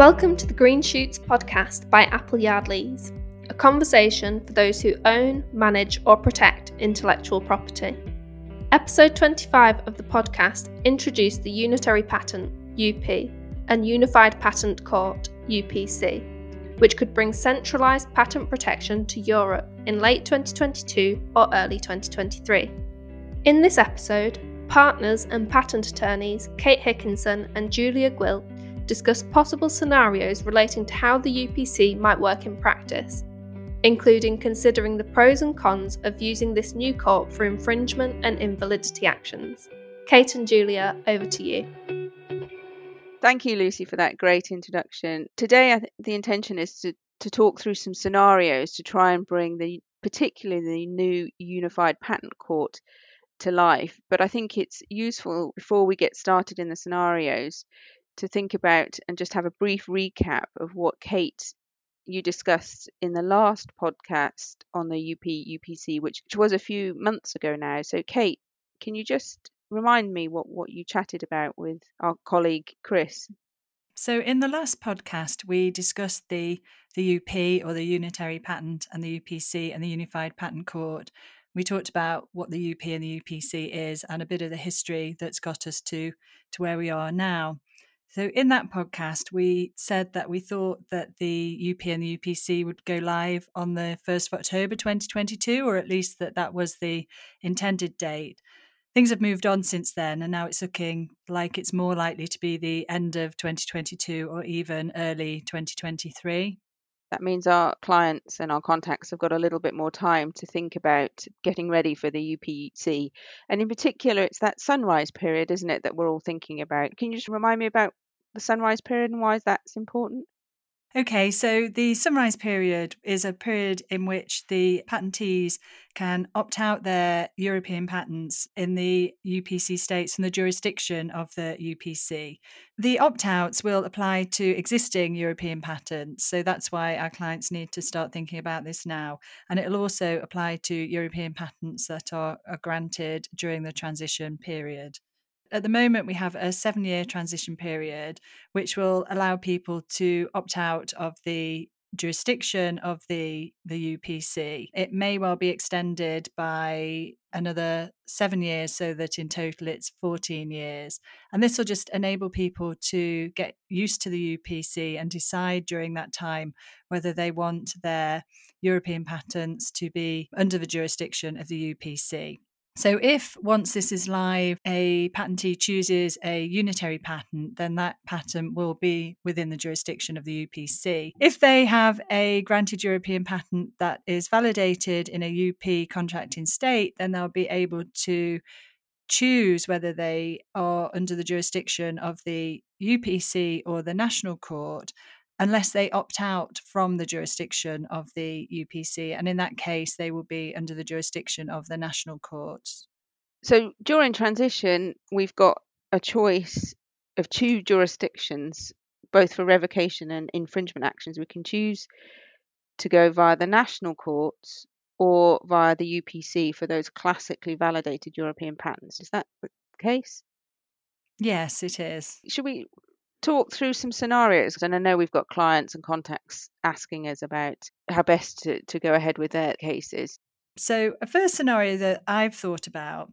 Welcome to the Green Shoots podcast by Appleyard Lees, a conversation for those who own, manage, or protect intellectual property. Episode 25 of the podcast introduced the Unitary Patent, UP, and Unified Patent Court, UPC, which could bring centralised patent protection to Europe in late 2022 or early 2023. In this episode, partners and patent attorneys Kate Hickinson and Julia Gwilt discuss possible scenarios relating to how the UPC might work in practice, including considering the pros and cons of using this new court for infringement and invalidity actions. Kate and Julia, over to you. Thank you, Lucy, for that great introduction. Today, th- the intention is to, to talk through some scenarios to try and bring the particularly the new unified patent court to life. But I think it's useful before we get started in the scenarios to think about and just have a brief recap of what Kate you discussed in the last podcast on the UP UPC, which, which was a few months ago now. So, Kate, can you just remind me what, what you chatted about with our colleague Chris? So, in the last podcast, we discussed the the UP or the Unitary Patent and the UPC and the Unified Patent Court. We talked about what the UP and the UPC is and a bit of the history that's got us to to where we are now. So, in that podcast, we said that we thought that the UP and the UPC would go live on the 1st of October 2022, or at least that that was the intended date. Things have moved on since then, and now it's looking like it's more likely to be the end of 2022 or even early 2023. That means our clients and our contacts have got a little bit more time to think about getting ready for the UPC. And in particular, it's that sunrise period, isn't it, that we're all thinking about? Can you just remind me about the sunrise period and why is that's important? Okay, so the sunrise period is a period in which the patentees can opt out their European patents in the UPC states and the jurisdiction of the UPC. The opt outs will apply to existing European patents, so that's why our clients need to start thinking about this now. And it'll also apply to European patents that are, are granted during the transition period at the moment we have a seven year transition period which will allow people to opt out of the jurisdiction of the the UPC it may well be extended by another 7 years so that in total it's 14 years. And this will just enable people to get used to the UPC and decide during that time whether they want their European patents to be under the jurisdiction of the UPC so, if once this is live, a patentee chooses a unitary patent, then that patent will be within the jurisdiction of the UPC. If they have a granted European patent that is validated in a UP contracting state, then they'll be able to choose whether they are under the jurisdiction of the UPC or the national court unless they opt out from the jurisdiction of the UPC. And in that case, they will be under the jurisdiction of the national courts. So during transition, we've got a choice of two jurisdictions, both for revocation and infringement actions. We can choose to go via the national courts or via the UPC for those classically validated European patents. Is that the case? Yes, it is. Should we talk through some scenarios? And I know we've got clients and contacts asking us about how best to, to go ahead with their cases. So, a first scenario that I've thought about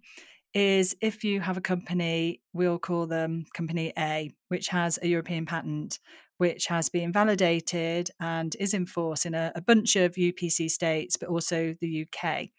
is if you have a company, we'll call them Company A, which has a European patent which has been validated and is in force in a, a bunch of UPC states, but also the UK.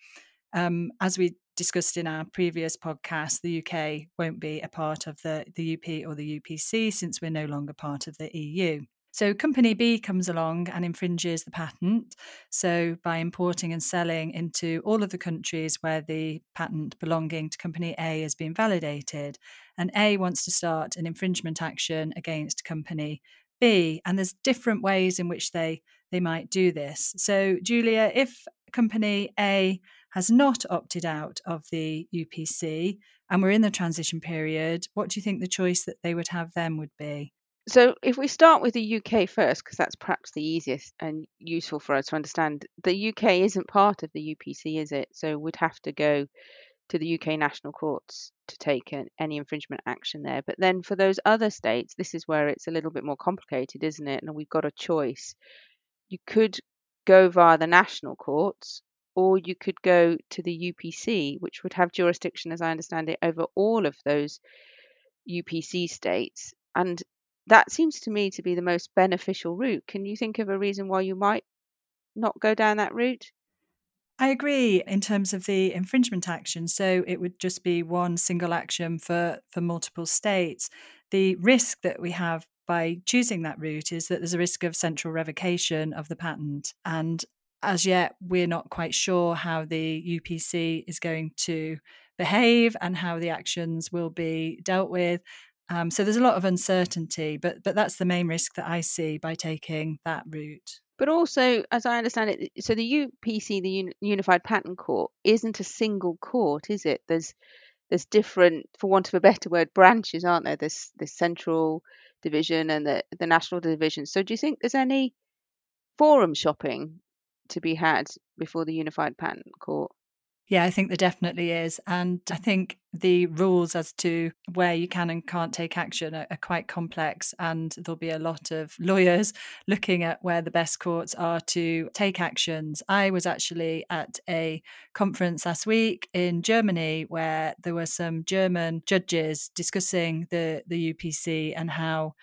Um, as we discussed in our previous podcast, the UK won't be a part of the, the UP or the UPC since we're no longer part of the EU. So, company B comes along and infringes the patent. So, by importing and selling into all of the countries where the patent belonging to company A has been validated, and A wants to start an infringement action against company B, and there's different ways in which they they might do this. So, Julia, if company A has not opted out of the UPC and we're in the transition period, what do you think the choice that they would have then would be? So, if we start with the UK first, because that's perhaps the easiest and useful for us to understand, the UK isn't part of the UPC, is it? So, we'd have to go to the UK national courts to take an, any infringement action there. But then for those other states, this is where it's a little bit more complicated, isn't it? And we've got a choice. You could go via the national courts, or you could go to the UPC, which would have jurisdiction, as I understand it, over all of those UPC states. And that seems to me to be the most beneficial route. Can you think of a reason why you might not go down that route? I agree in terms of the infringement action. So it would just be one single action for, for multiple states. The risk that we have by choosing that route is that there's a risk of central revocation of the patent. And as yet, we're not quite sure how the UPC is going to behave and how the actions will be dealt with. Um, so there's a lot of uncertainty, but but that's the main risk that I see by taking that route. But also, as I understand it, so the UPC, the Unified Patent Court, isn't a single court, is it? There's there's different, for want of a better word, branches, aren't there? There's the central division and the the national division. So do you think there's any forum shopping to be had before the Unified Patent Court? Yeah, I think there definitely is. And I think the rules as to where you can and can't take action are, are, quite complex. And there'll be a lot of lawyers looking at where the best courts are to take actions. I was actually at a conference last week in Germany where there were some German judges discussing the, the UPC and how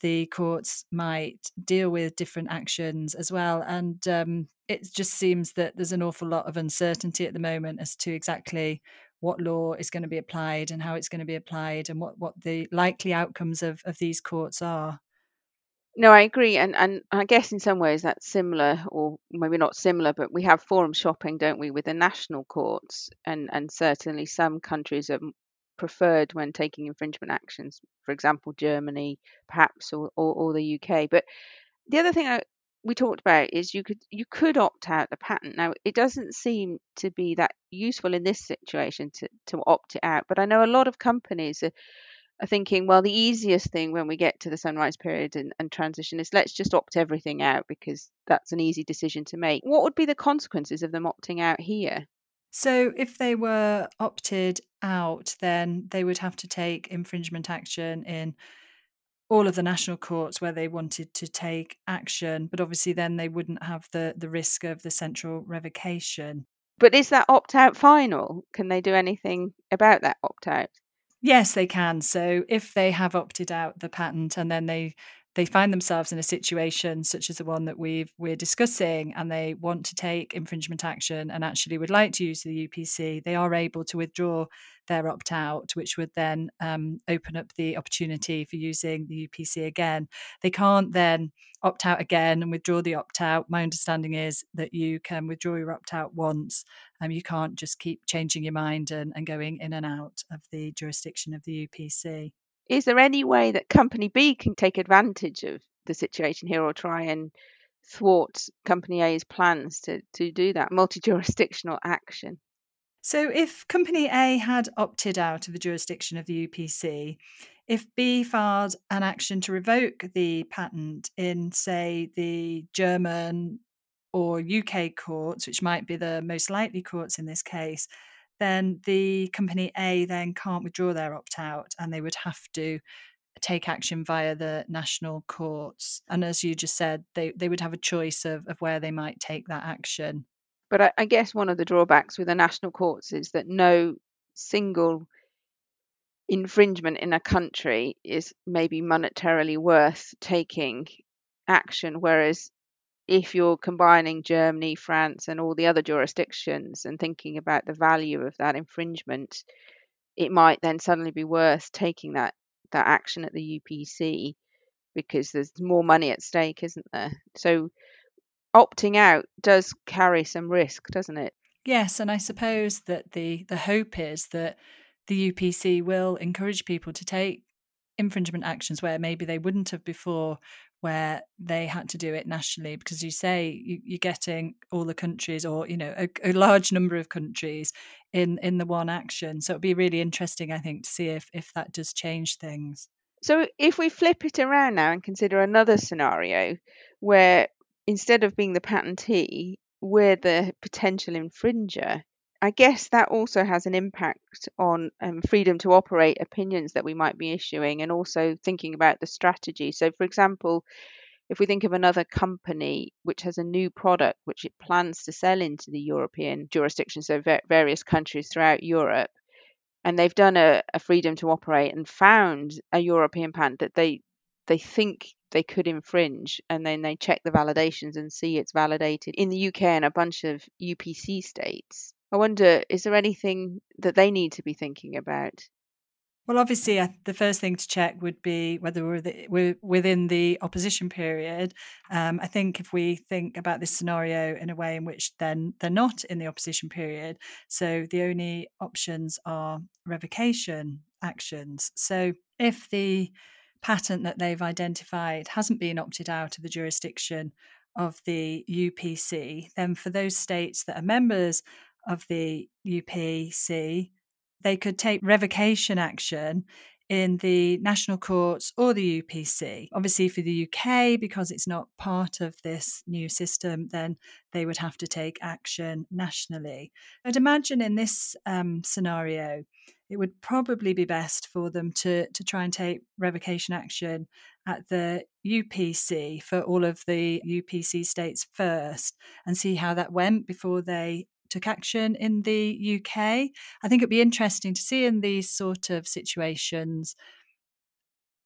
the courts might deal with different actions as well. And um, it just seems that there's an awful lot of uncertainty at the moment as to exactly what law is going to be applied and how it's going to be applied and what, what the likely outcomes of, of these courts are. No, I agree, and and I guess in some ways that's similar, or maybe not similar, but we have forum shopping, don't we, with the national courts, and and certainly some countries are preferred when taking infringement actions. For example, Germany, perhaps, or or, or the UK. But the other thing I, we talked about is you could you could opt out the patent. Now it doesn't seem to be that useful in this situation to to opt it out, but I know a lot of companies are, are thinking, well, the easiest thing when we get to the sunrise period and, and transition is let's just opt everything out because that's an easy decision to make. What would be the consequences of them opting out here? So, if they were opted out, then they would have to take infringement action in all of the national courts where they wanted to take action, but obviously then they wouldn't have the the risk of the central revocation. But is that opt out final? Can they do anything about that opt out? Yes, they can. So if they have opted out the patent and then they they find themselves in a situation such as the one that we've we're discussing and they want to take infringement action and actually would like to use the UPC, they are able to withdraw their opt out, which would then um, open up the opportunity for using the UPC again. They can't then opt out again and withdraw the opt out. My understanding is that you can withdraw your opt out once. Um, you can't just keep changing your mind and, and going in and out of the jurisdiction of the UPC. Is there any way that Company B can take advantage of the situation here or try and thwart Company A's plans to, to do that multi jurisdictional action? So, if Company A had opted out of the jurisdiction of the UPC, if B filed an action to revoke the patent in, say, the German or UK courts, which might be the most likely courts in this case, then the company A then can't withdraw their opt out and they would have to take action via the national courts. And as you just said, they, they would have a choice of, of where they might take that action. But I, I guess one of the drawbacks with the national courts is that no single infringement in a country is maybe monetarily worth taking action, whereas if you're combining Germany, France, and all the other jurisdictions and thinking about the value of that infringement, it might then suddenly be worth taking that that action at the UPC because there's more money at stake, isn't there? So opting out does carry some risk, doesn't it? Yes, and I suppose that the the hope is that the UPC will encourage people to take infringement actions where maybe they wouldn't have before where they had to do it nationally because you say you, are getting all the countries or you know a, a, large number of countries in in the one action. So it'd be really interesting i think to see if if that does change things. So if we flip it around now and consider another scenario where instead of being the patentee we're the potential infringer I guess that also has an impact on um, freedom to operate opinions that we might be issuing and also thinking about the strategy. So, for example, if we think of another company which has a new product which it plans to sell into the European jurisdiction, so various countries throughout Europe, and they've done a, a freedom to operate and found a European patent that they they think they could infringe and then they check the validations and see it's validated in the UK and a bunch of UPC states. I wonder, is there anything that they need to be thinking about? Well, obviously, the first thing to check would be whether we're, the, we're within the opposition period. Um, I think if we think about this scenario in a way in which then they're not in the opposition period, so the only options are revocation actions. So if the patent that they've identified hasn't been opted out of the jurisdiction of the UPC, then for those states that are members of the UPC, they could take revocation action in the national courts or the UPC. Obviously, for the UK, because it's not part of this new system, then they would have to take action nationally. I'd imagine in this um, scenario, it would probably be best for them to, to try and take revocation action at the UPC for all of the UPC states first and see how that went before they took action in the UK. I think it'd be interesting to see in these sort of situations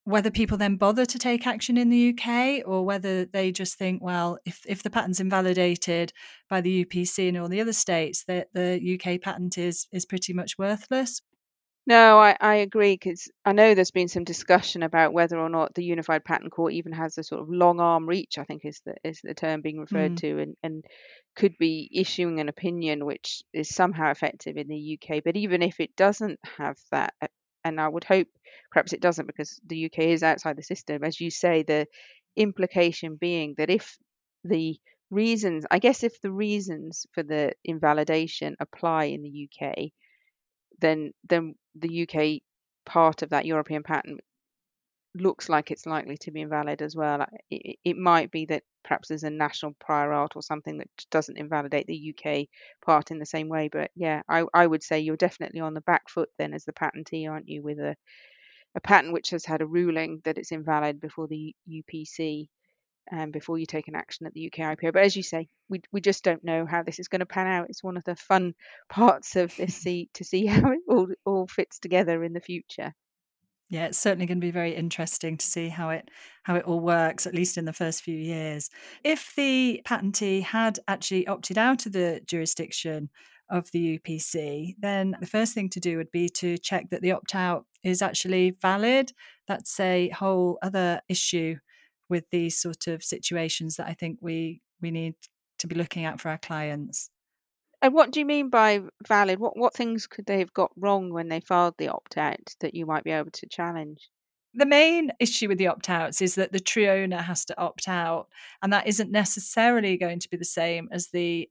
whether people then bother to take action in the UK or whether they just think, well, if, if the patent's invalidated by the UPC and all the other states, that the UK patent is is pretty much worthless. No, I, I agree because I know there's been some discussion about whether or not the Unified Patent Court even has a sort of long arm reach. I think is the is the term being referred mm. to, and and could be issuing an opinion which is somehow effective in the UK. But even if it doesn't have that, and I would hope perhaps it doesn't because the UK is outside the system, as you say, the implication being that if the reasons, I guess, if the reasons for the invalidation apply in the UK, then then the UK part of that European patent looks like it's likely to be invalid as well. It, it, might be that perhaps there's a national prior art or something that doesn't invalidate the UK part in the same way. But yeah, I, I would say you're definitely on the back foot then as the patentee, aren't you, with a, a patent which has had a ruling that it's invalid before the UPC um, before you take an action at the UK IPO. But as you say, we we just don't know how this is going to pan out. It's one of the fun parts of this see to see how it all all fits together in the future. Yeah, it's certainly going to be very interesting to see how it how it all works, at least in the first few years. If the patentee had actually opted out of the jurisdiction of the UPC, then the first thing to do would be to check that the opt out is actually valid. That's a whole other issue with these sort of situations that I think we we need to be looking at for our clients. And what do you mean by valid? What what things could they have got wrong when they filed the opt out that you might be able to challenge? The main issue with the opt outs is that the true owner has to opt out, and that isn't necessarily going to be the same as the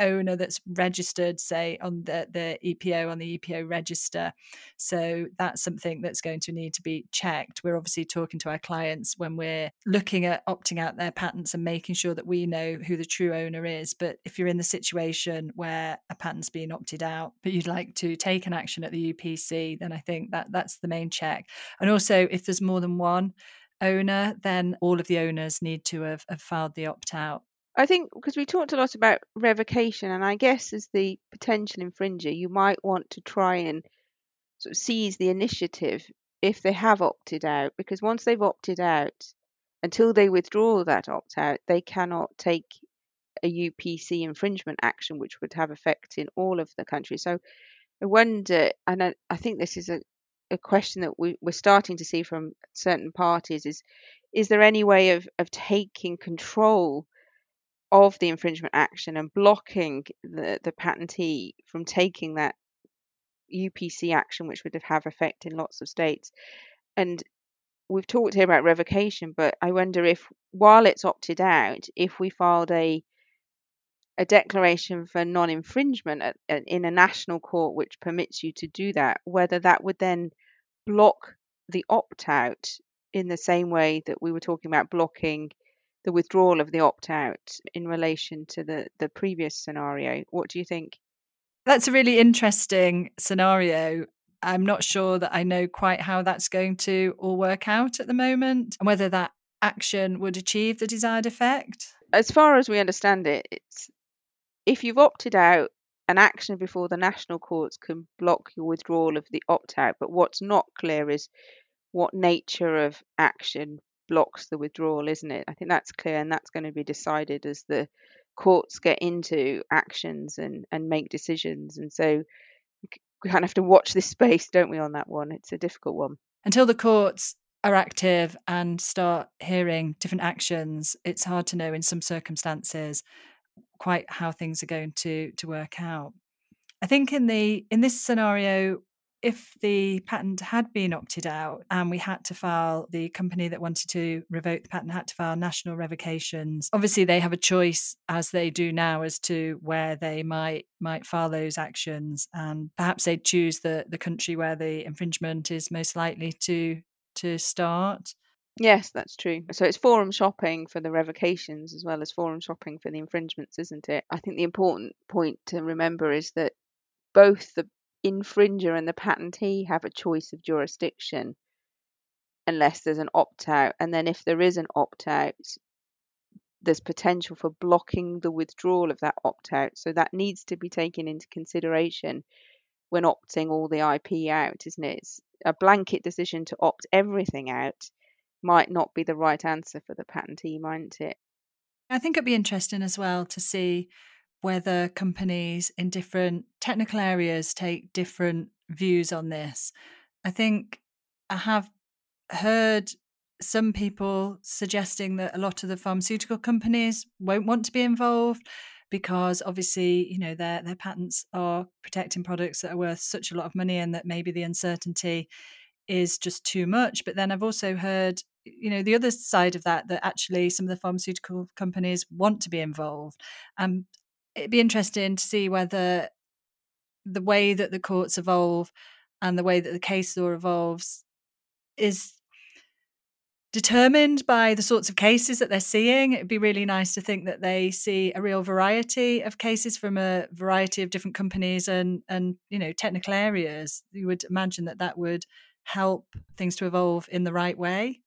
owner that's registered, say, on the, the EPO, on the EPO register. So that's something that's going to need to be checked. We're obviously talking to our clients when we're looking at opting out their patents and making sure that we know who the true owner is. But if you're in the situation where a patent's been opted out, but you'd like to take an action at the UPC, then I think that that's the main check. And also, if there's more than one, owner, then all of the owners need to have, have filed the opt out. I think because we talked a lot about revocation, and I guess as the potential infringer, you might want to try and sort of seize the initiative if they have opted out, because once they've opted out, until they withdraw that opt out, they cannot take a UPC infringement action, which would have effect in all of the countries. So I wonder, and I, I think this is a, a question that we, we're starting to see from certain parties is is there any way of, of taking control of the infringement action and blocking the, the patentee from taking that UPC action, which would have effect in lots of states. And we've talked here about revocation, but I wonder if, while it's opted out, if we filed a a declaration for non-infringement at, at, in a national court which permits you to do that, whether that would then block the opt-out in the same way that we were talking about blocking the withdrawal of the opt out in relation to the, the previous scenario. What do you think? That's a really interesting scenario. I'm not sure that I know quite how that's going to all work out at the moment and whether that action would achieve the desired effect. As far as we understand it, it's if you've opted out, an action before the national courts can block your withdrawal of the opt out. But what's not clear is what nature of action blocks the withdrawal, isn't it? I think that's clear, and that's going to be decided as the courts get into actions and, and make decisions. And so we kind of have to watch this space, don't we, on that one? It's a difficult one. Until the courts are active and start hearing different actions, it's hard to know in some circumstances quite how things are going to to work out. I think in the in this scenario, if the patent had been opted out and we had to file the company that wanted to revoke the patent had to file national revocations obviously they have a choice as they do now as to where they might might file those actions and perhaps they'd choose the the country where the infringement is most likely to to start Yes, that's true. So it's forum shopping for the revocations as well as forum shopping for the infringements, isn't it? I think the important point to remember is that both the infringer and the patentee have a choice of jurisdiction unless there's an opt out. And then if there is an opt out, there's potential for blocking the withdrawal of that opt out. So that needs to be taken into consideration when opting all the IP out, isn't it? It's a blanket decision to opt everything out might not be the right answer for the patentee, mightn't it? I think it'd be interesting as well to see whether companies in different technical areas take different views on this. I think I have heard some people suggesting that a lot of the pharmaceutical companies won't want to be involved because obviously you know their their patents are protecting products that are worth such a lot of money and that maybe the uncertainty is just too much but then i've also heard you know the other side of that that actually some of the pharmaceutical companies want to be involved um it'd be interesting to see whether the way that the courts evolve and the way that the case law evolves is determined by the sorts of cases that they're seeing. It'd be really nice to think that they see a real variety of cases from a variety of different companies and and you know technical areas. You would imagine that that would help things to evolve in the right way?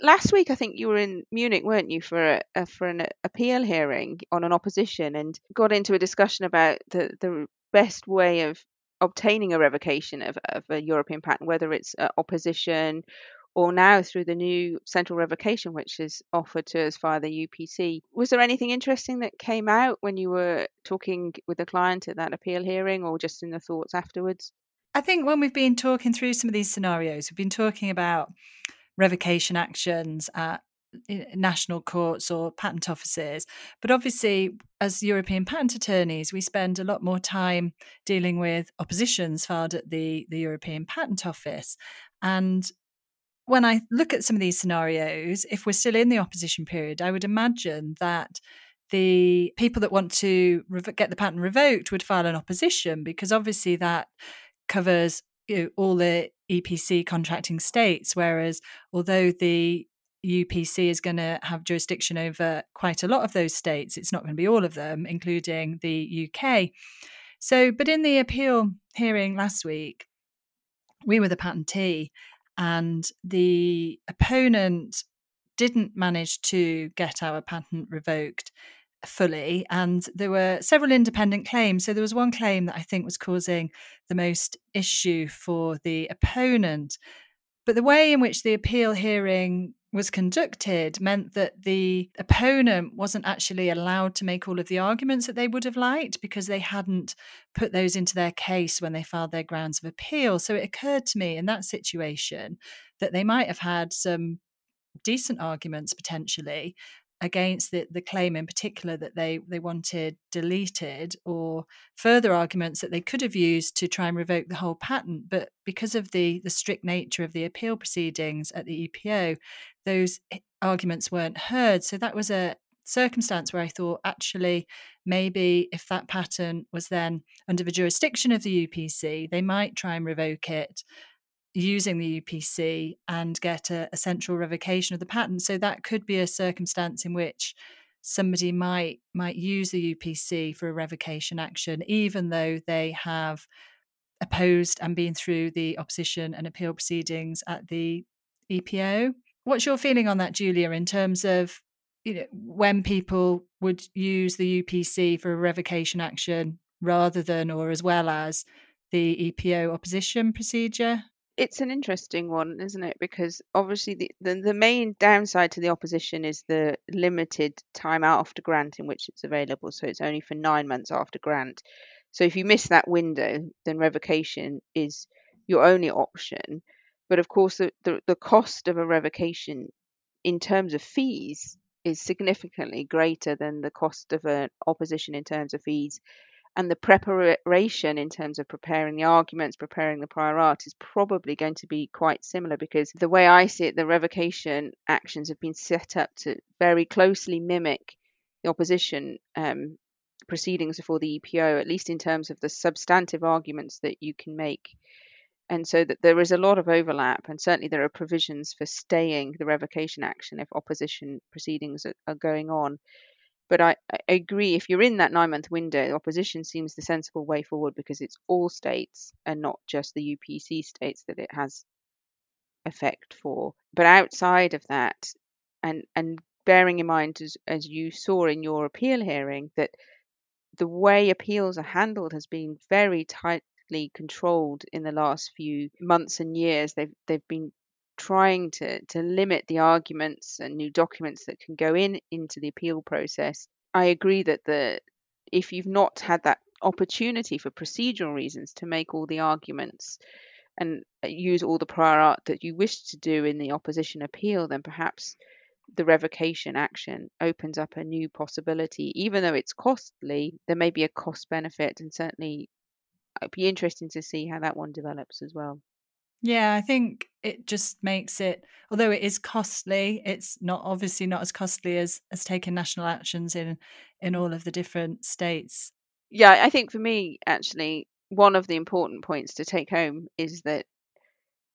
Last week, I think you were in Munich, weren't you, for a, a for an appeal hearing on an opposition, and got into a discussion about the the best way of obtaining a revocation of, of a European patent, whether it's uh, opposition or now through the new central revocation, which is offered to us via the UPC. Was there anything interesting that came out when you were talking with the client at that appeal hearing, or just in the thoughts afterwards? I think when we've been talking through some of these scenarios, we've been talking about revocation actions at national courts or patent offices. But obviously, as European patent attorneys, we spend a lot more time dealing with oppositions filed at the, the European Patent Office. And when I look at some of these scenarios, if we're still in the opposition period, I would imagine that the people that want to get the patent revoked would file an opposition because obviously that covers you know, all the EPC contracting states, whereas although the UPC is going to have jurisdiction over quite a lot of those states, it's not going to be all of them, including the UK. So, but in the appeal hearing last week, we were the patentee, and the opponent didn't manage to get our patent revoked fully. And there were several independent claims. So there was one claim that I think was causing the most issue for the opponent. But the way in which the appeal hearing was conducted meant that the opponent wasn't actually allowed to make all of the arguments that they would have liked because they hadn't put those into their case when they filed their grounds of appeal. So it occurred to me in that situation that they might have had some decent arguments potentially against the, the claim in particular that they, they wanted deleted or further arguments that they could have used to try and revoke the whole patent. But because of the, the strict nature of the appeal proceedings at the EPO, those arguments weren't heard. So that was a circumstance where I thought actually maybe if that patent was then under the jurisdiction of the UPC, they might try and revoke it using the UPC and get a, a, central revocation of the patent. So that could be a circumstance in which somebody might might use the UPC for a revocation action, even though they have opposed and been through the opposition and appeal proceedings at the EPO. What's your feeling on that, Julia, in terms of you know when people would use the UPC for a revocation action rather than or as well as the EPO opposition procedure? It's an interesting one, isn't it? Because obviously the, the, the main downside to the opposition is the limited time out after grant in which it's available. So it's only for nine months after grant. So if you miss that window, then revocation is your only option. But of course, the, the, the cost of a revocation in terms of fees is significantly greater than the cost of an opposition in terms of fees and the preparation in terms of preparing the arguments, preparing the prior art is probably going to be quite similar because the way I see it, the revocation actions have been set up to very closely mimic the opposition um, proceedings before the EPO, at least in terms of the substantive arguments that you can make. And so that there is a lot of overlap, and certainly there are provisions for staying the revocation action if opposition proceedings are, are going on. But I, I agree, if you're in that nine month window, opposition seems the sensible way forward because it's all states and not just the UPC states that it has effect for. But outside of that, and, and bearing in mind, as, as you saw in your appeal hearing, that the way appeals are handled has been very tightly controlled in the last few months and years. They've they've been trying to, to limit the arguments and new documents that can go in into the appeal process. I agree that the if you've not had that opportunity for procedural reasons to make all the arguments and uh, use all the prior art that you wish to do in the opposition appeal, then perhaps the revocation action opens up a new possibility. Even though it's costly, there may be a cost benefit, and certainly it'd be interesting to see how that one develops as well. Yeah, I think it just makes it, although it is costly, it's not obviously not as costly as as taking national actions in in all of the different states. Yeah, I think for me, actually, one of the important points to take home is that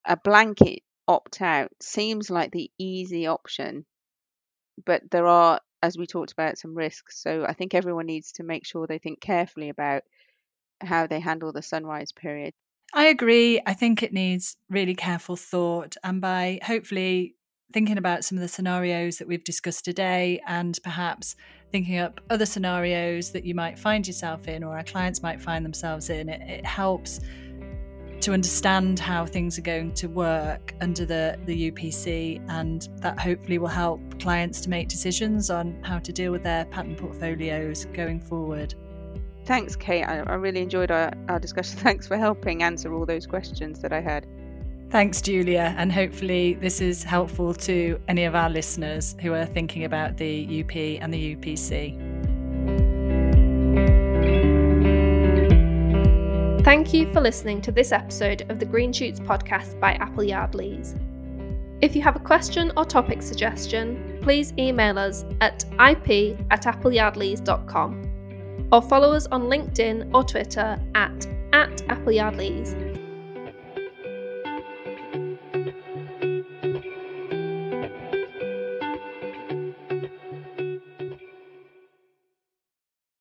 a blanket opt out seems like the easy option, but there are, as we talked about, some risks. So I think everyone needs to make sure they think carefully about how they handle the sunrise period. I agree. I think it needs really careful thought. And by hopefully thinking about some of the scenarios that we've discussed today and perhaps thinking up other scenarios that you might find yourself in or our clients might find themselves in, it, it helps to understand how things are going to work under the, the UPC, and that hopefully will help clients to make decisions on how to deal with their patent portfolios going forward. Thanks, Kate. I, I really enjoyed our, our discussion. Thanks for helping answer all those questions that I had. Thanks, Julia. And hopefully, this is helpful to any of our listeners who are thinking about the UP and the UPC. Thank you for listening to this episode of the Green Shoots podcast by Appleyard Lees. If you have a question or topic suggestion, please email us at ip at appleyardlees.com or follow us on LinkedIn or Twitter at, at appleyardlees